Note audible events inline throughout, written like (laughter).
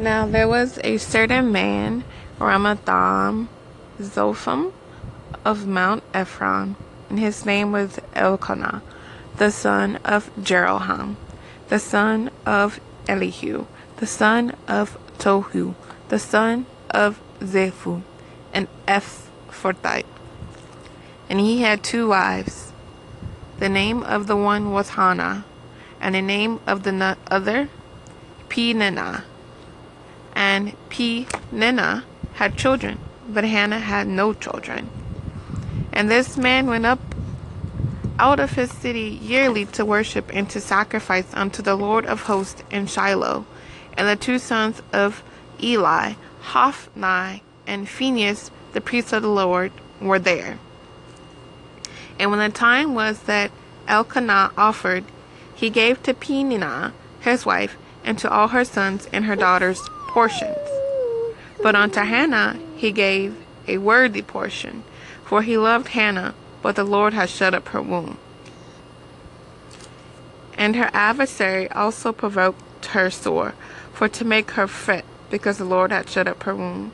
Now there was a certain man, Ramathaim Zophim of Mount Ephraim, and his name was Elkanah, the son of Jeroham, the son of Elihu, the son of Tohu, the son of Zephu, and Ephrathite. And he had two wives. The name of the one was Hannah, and the name of the other Peninnah. And Peninnah had children, but Hannah had no children. And this man went up out of his city yearly to worship and to sacrifice unto the Lord of hosts in Shiloh. And the two sons of Eli, Hophni and Phinehas, the priests of the Lord, were there. And when the time was that Elkanah offered, he gave to Peninnah, his wife, and to all her sons and her daughters portions. But unto Hannah he gave a worthy portion, for he loved Hannah, but the Lord had shut up her womb. And her adversary also provoked her sore, for to make her fret, because the Lord had shut up her womb.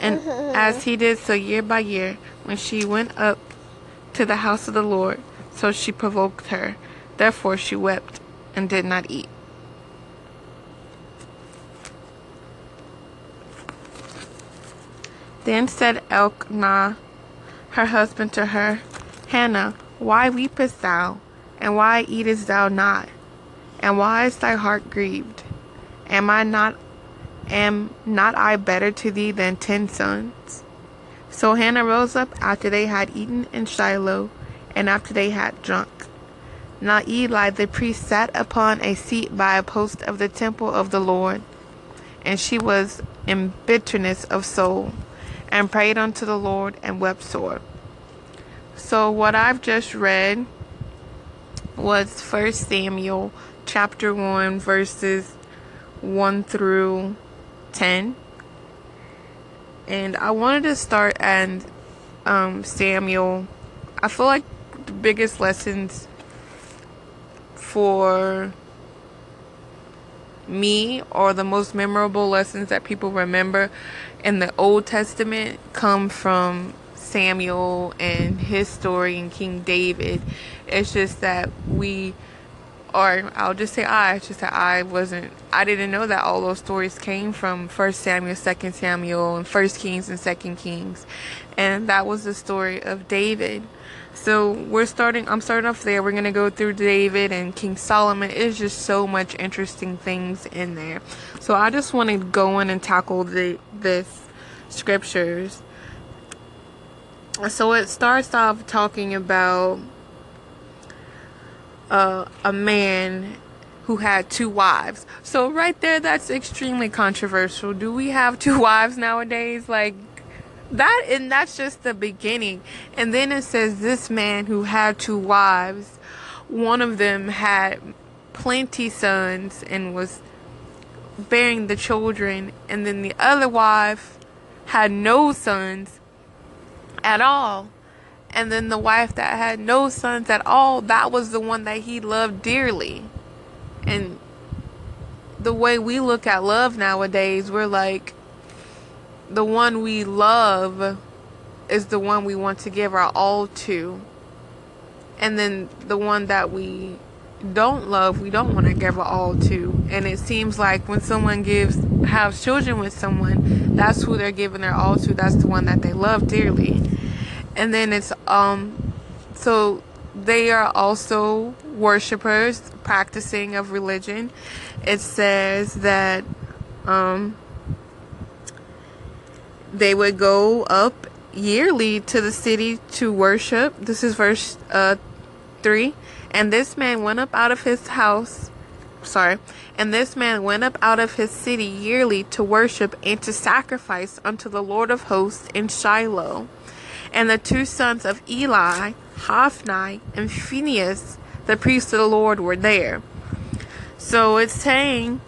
And as he did so year by year, when she went up to the house of the Lord, so she provoked her. Therefore she wept and did not eat. Then said Elkanah, her husband, to her, Hannah, why weepest thou, and why eatest thou not? And why is thy heart grieved? Am I not am not I better to thee than ten sons? So Hannah rose up after they had eaten in Shiloh, and after they had drunk. Now Eli the priest sat upon a seat by a post of the temple of the Lord, and she was in bitterness of soul and prayed unto the Lord and wept sore. So what I've just read was First Samuel chapter 1 verses 1 through 10. And I wanted to start at um, Samuel. I feel like the biggest lessons for me or the most memorable lessons that people remember in the Old Testament come from Samuel and his story and King David. It's just that we or I'll just say I, just that I wasn't I didn't know that all those stories came from first Samuel, second Samuel, and first Kings and second Kings. And that was the story of David. So we're starting I'm starting off there. We're gonna go through David and King Solomon. It's just so much interesting things in there. So I just want to go in and tackle the this scriptures. So it starts off talking about a man who had two wives. So right there, that's extremely controversial. Do we have two (laughs) wives nowadays? Like that, and that's just the beginning. And then it says this man who had two wives, one of them had plenty sons and was bearing the children, and then the other wife had no sons at all. And then the wife that had no sons at all, that was the one that he loved dearly. And the way we look at love nowadays, we're like, the one we love is the one we want to give our all to. And then the one that we don't love, we don't want to give our all to. And it seems like when someone gives, has children with someone, that's who they're giving their all to. That's the one that they love dearly. And then it's, um, so they are also worshipers, practicing of religion. It says that, um, they would go up yearly to the city to worship. This is verse uh, 3. And this man went up out of his house. Sorry. And this man went up out of his city yearly to worship and to sacrifice unto the Lord of hosts in Shiloh. And the two sons of Eli, Hophni and Phinehas, the priests of the Lord, were there. So it's saying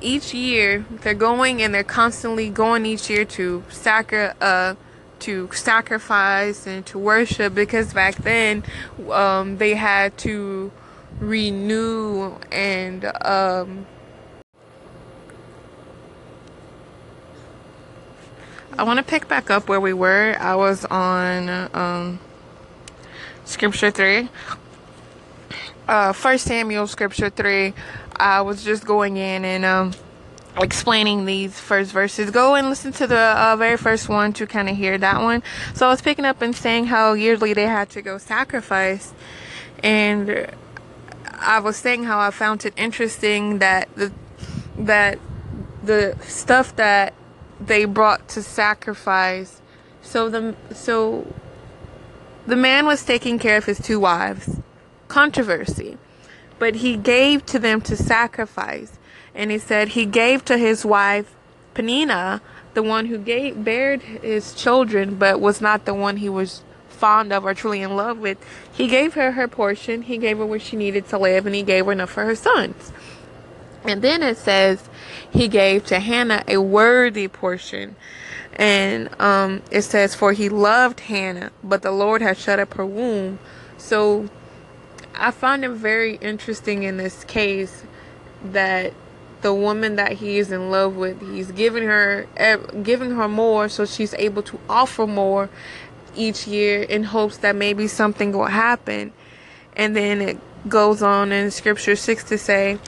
each year they're going and they're constantly going each year to sacri- uh, to sacrifice and to worship because back then um, they had to renew and um, I want to pick back up where we were. I was on um, scripture 3. Uh, First Samuel scripture 3. I was just going in and um, explaining these first verses. Go and listen to the uh, very first one to kind of hear that one. So I was picking up and saying how yearly they had to go sacrifice. And I was saying how I found it interesting that the that the stuff that they brought to sacrifice. So the so the man was taking care of his two wives. Controversy. But he gave to them to sacrifice. And he said he gave to his wife Peninnah the one who gave bared his children but was not the one he was fond of or truly in love with. He gave her her portion. He gave her what she needed to live and he gave her enough for her sons and then it says he gave to Hannah a worthy portion. And um, it says, For he loved Hannah, but the Lord had shut up her womb. So I find it very interesting in this case that the woman that he is in love with, he's giving her giving her more so she's able to offer more each year in hopes that maybe something will happen. And then it goes on in scripture 6 to say,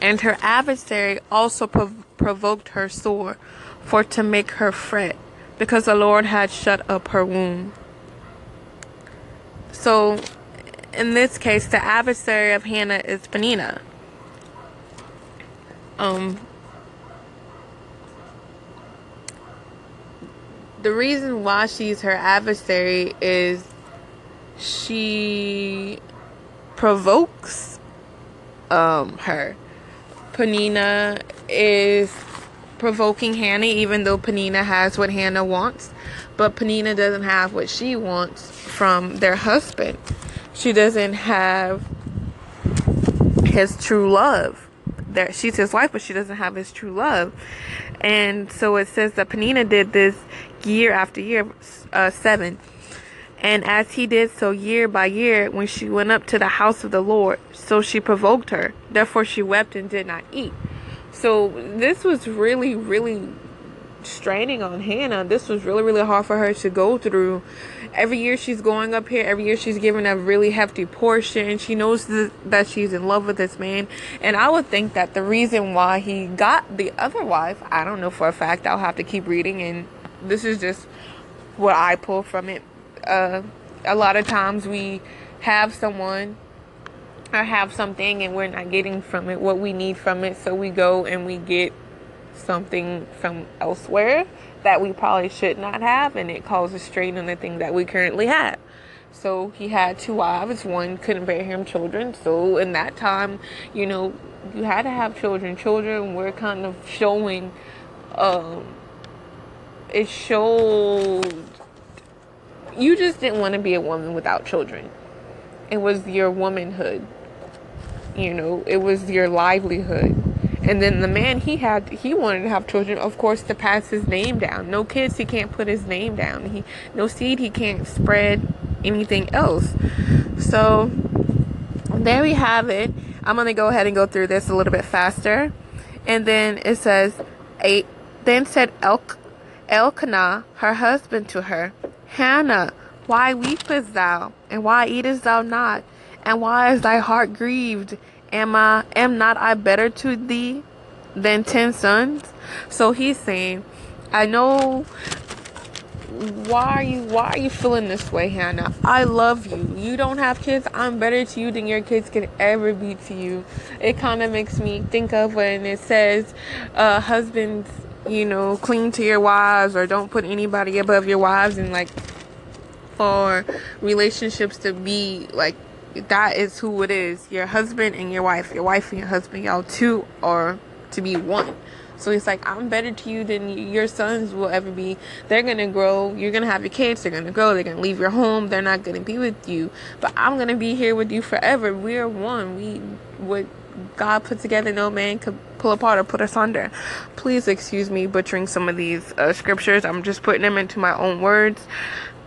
and her adversary also prov- provoked her sore, for to make her fret, because the Lord had shut up her womb. So, in this case, the adversary of Hannah is Peninnah. Um, the reason why she's her adversary is she provokes um, her. Peninnah is provoking Hannah, even though Panina has what Hannah wants. But Panina doesn't have what she wants from their husband. She doesn't have his true love. That she's his wife, but she doesn't have his true love. And so it says that Panina did this year after year, uh, seven. And as he did so year by year, when she went up to the house of the Lord, so she provoked her. Therefore she wept and did not eat. So this was really, really straining on Hannah. This was really, really hard for her to go through. Every year she's going up here, every year she's given a really hefty portion. She knows th- that she's in love with this man. And I would think that the reason why he got the other wife, I don't know for a fact, I'll have to keep reading. And this is just what I pull from it uh, a lot of times we have someone or have something and we're not getting from it what we need from it. So we go and we get something from elsewhere that we probably should not have and it causes strain on the thing that we currently have. So he had two wives. One couldn't bear him children. So in that time you know you had to have children. Children were kind of showing um, it showed you just didn't want to be a woman without children. It was your womanhood. You know, it was your livelihood. And then the man he had he wanted to have children, of course, to pass his name down. No kids, he can't put his name down. He no seed, he can't spread anything else. So there we have it. I'm gonna go ahead and go through this a little bit faster. And then it says, eight. Then said Elk, Elkanah, her husband, to her, Hannah, why weepest thou? And why eatest thou not? And why is thy heart grieved? Am I am not I better to thee than ten sons? So he's saying, I know why are you why are you feeling this way, Hannah? I love you. You don't have kids. I'm better to you than your kids can ever be to you. It kind of makes me think of when it says, uh, husbands you know, cling to your wives or don't put anybody above your wives and like for relationships to be like that is who it is. Your husband and your wife, your wife and your husband, y'all two are to be one. So it's like I'm better to you than your sons will ever be. They're gonna grow. You're gonna have your kids. They're gonna grow. They're gonna leave your home. They're not gonna be with you. But I'm gonna be here with you forever. We're one. We what God put together, no man could pull apart or put asunder. Please excuse me butchering some of these uh, scriptures. I'm just putting them into my own words.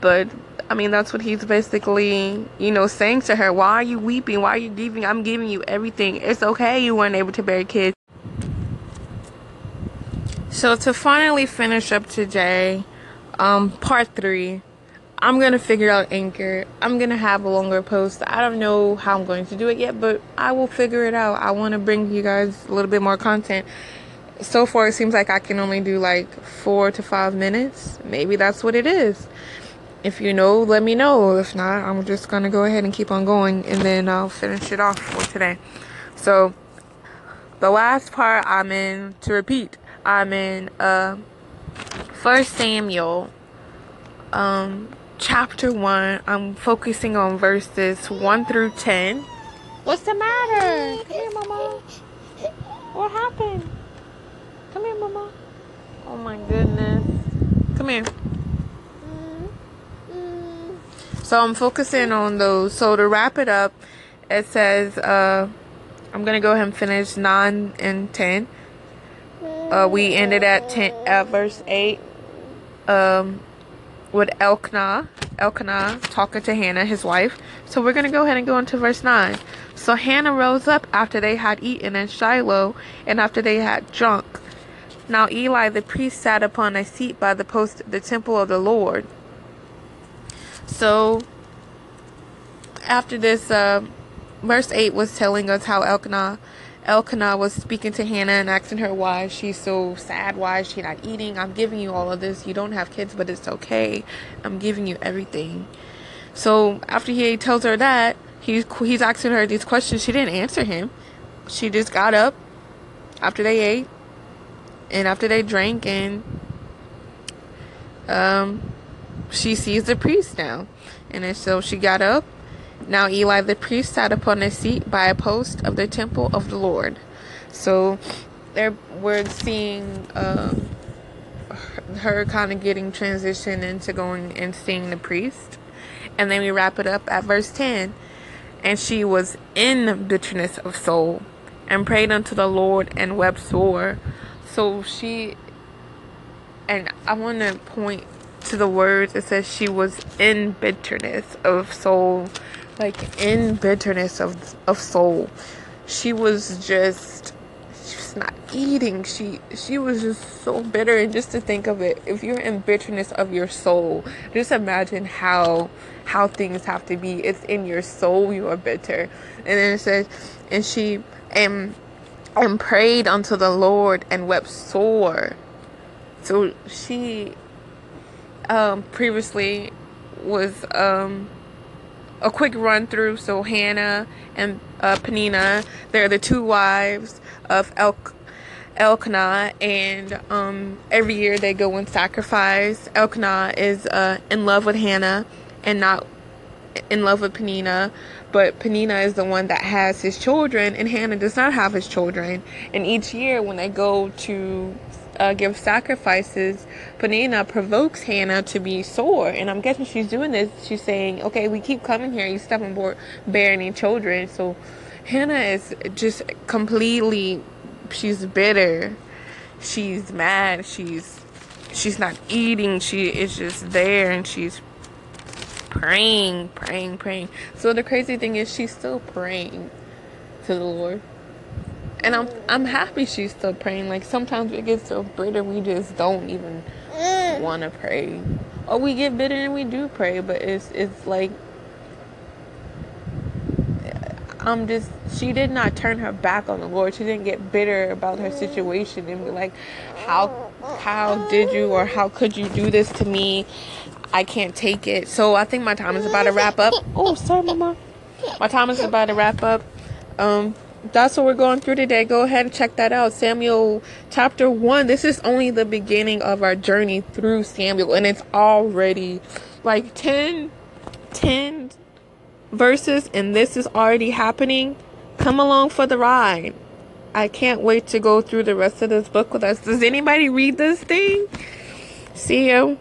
But I mean, that's what he's basically, you know, saying to her. Why are you weeping? Why are you grieving? I'm giving you everything. It's okay you weren't able to bear kids. So to finally finish up today, um, part three, I'm gonna figure out Anchor. I'm gonna have a longer post. I don't know how I'm going to do it yet, but I will figure it out. I want to bring you guys a little bit more content. So far, it seems like I can only do like four to five minutes. Maybe that's what it is. If you know, let me know. If not, I'm just gonna go ahead and keep on going, and then I'll finish it off for today. So, the last part I'm in to repeat. I'm in uh First Samuel, um, chapter one. I'm focusing on verses one through ten. What's the matter? Come here, mama. What happened? Come here, mama. Oh my goodness. Come here. So I'm focusing on those. So to wrap it up, it says uh, I'm gonna go ahead and finish nine and ten. Uh, we ended at ten at verse eight. Um, with Elkanah, Elkanah talking to Hannah, his wife. So we're gonna go ahead and go into verse nine. So Hannah rose up after they had eaten in Shiloh, and after they had drunk. Now Eli the priest sat upon a seat by the post of the temple of the Lord. So after this, uh, verse 8 was telling us how Elkanah, Elkanah was speaking to Hannah and asking her why she's so sad, why is she not eating. I'm giving you all of this. You don't have kids, but it's okay. I'm giving you everything. So after he tells her that, he's he's asking her these questions. She didn't answer him. She just got up after they ate and after they drank and um she sees the priest now. And so she got up. Now Eli the priest sat upon a seat by a post of the temple of the Lord. So there we're seeing um, her kind of getting transitioned into going and seeing the priest. And then we wrap it up at verse 10. And she was in bitterness of soul and prayed unto the Lord and wept sore. So she, and I want to point to the words, it says she was in bitterness of soul, like in bitterness of of soul. She was just she was not eating. She she was just so bitter and just to think of it, if you're in bitterness of your soul, just imagine how how things have to be. It's in your soul you are bitter. And then it says and she and and prayed unto the Lord and wept sore. So she um, previously was um, a quick run through. So Hannah and uh, they're the two wives of El- Elkanah, and um, every year they go and sacrifice. Elkanah is uh, in love with Hannah and not in love with Peninnah, but Peninnah is the one that has his children, and Hannah does not have his children. And each year, when they go to uh, give sacrifices, Peninnah provokes Hannah to be sore. And I'm guessing she's doing this. She's saying, okay, we keep coming here. You step on board bearing children. So Hannah is just completely, she's bitter. She's mad. She's, she's not eating. She is just there and she's praying, praying, praying. So the crazy thing is she's still praying to the Lord and I'm I'm happy she's still praying. Like sometimes we get so bitter we just don't even want to pray, or we get bitter and we do pray, but it's it's like I'm just she did not turn her back on the Lord. She didn't get bitter about her situation and be like, how how did you or how could you do this to me? I can't take it. So I think my time is about to wrap up. Oh, sorry, mama. My time is about to wrap up. Um, that's what we're going through today. Go ahead and check that out. Samuel chapter 1. This is only the beginning of our journey through Samuel, and it's already like 10, 10 verses, and this is already happening. Come along for the ride. I can't wait to go through the rest of this book with us. Does anybody read this thing? See you.